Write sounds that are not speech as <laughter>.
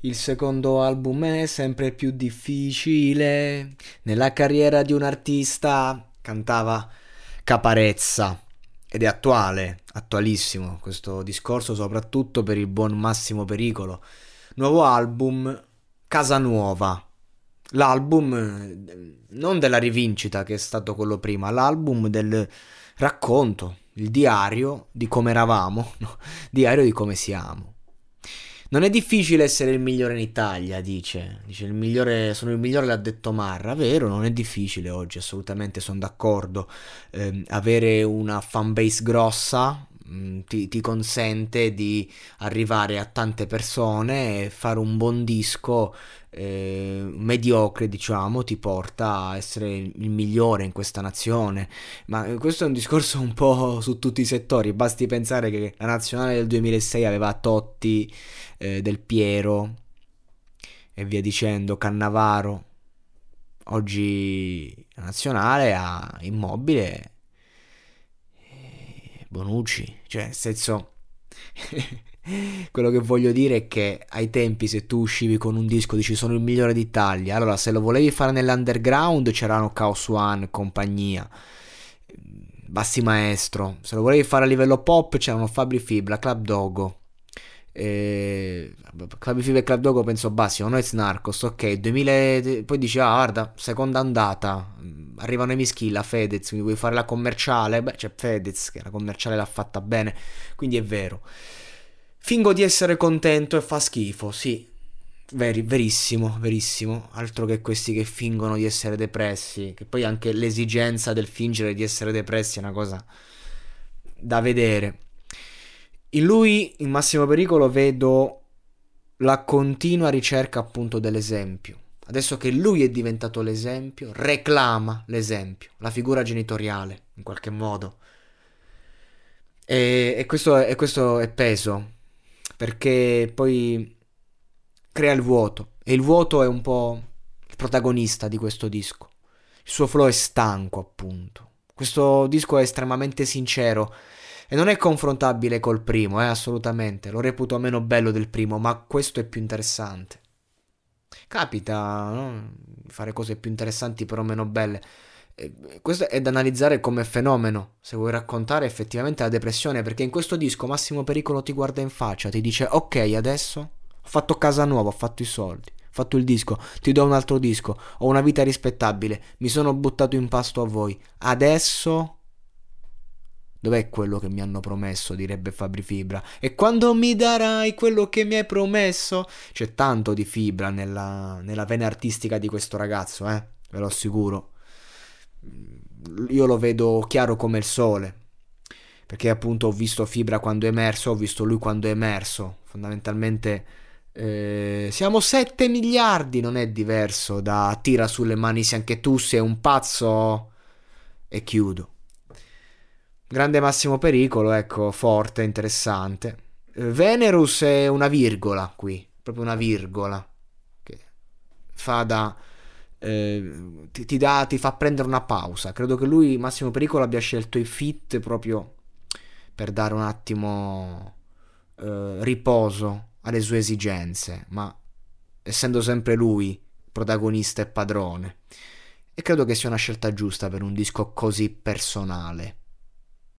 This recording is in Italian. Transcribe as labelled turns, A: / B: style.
A: Il secondo album è sempre più difficile. Nella carriera di un artista cantava Caparezza ed è attuale, attualissimo questo discorso, soprattutto per il buon Massimo Pericolo. Nuovo album Casa Nuova. L'album eh, non della rivincita che è stato quello prima, l'album del racconto, il diario di come eravamo, <laughs> no? diario di come siamo. Non è difficile essere il migliore in Italia, dice. Dice il migliore, sono il migliore, l'ha detto Marra. Vero, non è difficile oggi, assolutamente sono d'accordo. Eh, avere una fanbase grossa ti, ti, consente di arrivare a tante persone e fare un buon disco eh, mediocre, diciamo, ti porta a essere il migliore in questa nazione. Ma questo è un discorso un po' su tutti i settori. Basti pensare che la nazionale del 2006 aveva Totti, eh, Del Piero e via dicendo, Cannavaro. Oggi la nazionale ha Immobile Bonucci, cioè nel senso <laughs> quello che voglio dire è che ai tempi se tu uscivi con un disco dici sono il migliore d'Italia, allora se lo volevi fare nell'underground c'erano Chaos One, compagnia, Bassi Maestro, se lo volevi fare a livello pop c'erano Fabri Fibra, Club Dogo. Eh, Club Fibra e Club Dogo penso bassi, non è Snarkos, ok, 2000, poi dici ah guarda, seconda andata, arrivano i mischi, la Fedez, quindi vuoi fare la commerciale, beh c'è Fedez che la commerciale l'ha fatta bene, quindi è vero. Fingo di essere contento e fa schifo, sì. Veri, verissimo, verissimo. Altro che questi che fingono di essere depressi. Che poi anche l'esigenza del fingere di essere depressi è una cosa da vedere. In lui, in massimo pericolo, vedo la continua ricerca appunto dell'esempio. Adesso che lui è diventato l'esempio, reclama l'esempio, la figura genitoriale, in qualche modo. E, e, questo, e questo è peso perché poi crea il vuoto e il vuoto è un po' il protagonista di questo disco. Il suo flow è stanco, appunto. Questo disco è estremamente sincero e non è confrontabile col primo, eh, assolutamente. Lo reputo meno bello del primo, ma questo è più interessante. Capita, no? Fare cose più interessanti però meno belle questo è da analizzare come fenomeno, se vuoi raccontare effettivamente la depressione, perché in questo disco Massimo Pericolo ti guarda in faccia, ti dice ok adesso ho fatto casa nuova, ho fatto i soldi, ho fatto il disco, ti do un altro disco, ho una vita rispettabile, mi sono buttato in pasto a voi, adesso... Dov'è quello che mi hanno promesso? direbbe Fabri Fibra. E quando mi darai quello che mi hai promesso? C'è tanto di fibra nella, nella vena artistica di questo ragazzo, eh? Ve lo assicuro io lo vedo chiaro come il sole perché appunto ho visto Fibra quando è emerso, ho visto lui quando è emerso, fondamentalmente eh, siamo 7 miliardi, non è diverso da tira sulle mani se anche tu sei un pazzo e chiudo. Grande massimo pericolo, ecco, forte, interessante. Venerus è una virgola qui, proprio una virgola che fa da eh, ti, ti, dà, ti fa prendere una pausa. Credo che lui, Massimo Pericolo, abbia scelto i fit proprio per dare un attimo eh, riposo alle sue esigenze, ma essendo sempre lui protagonista e padrone. E credo che sia una scelta giusta per un disco così personale.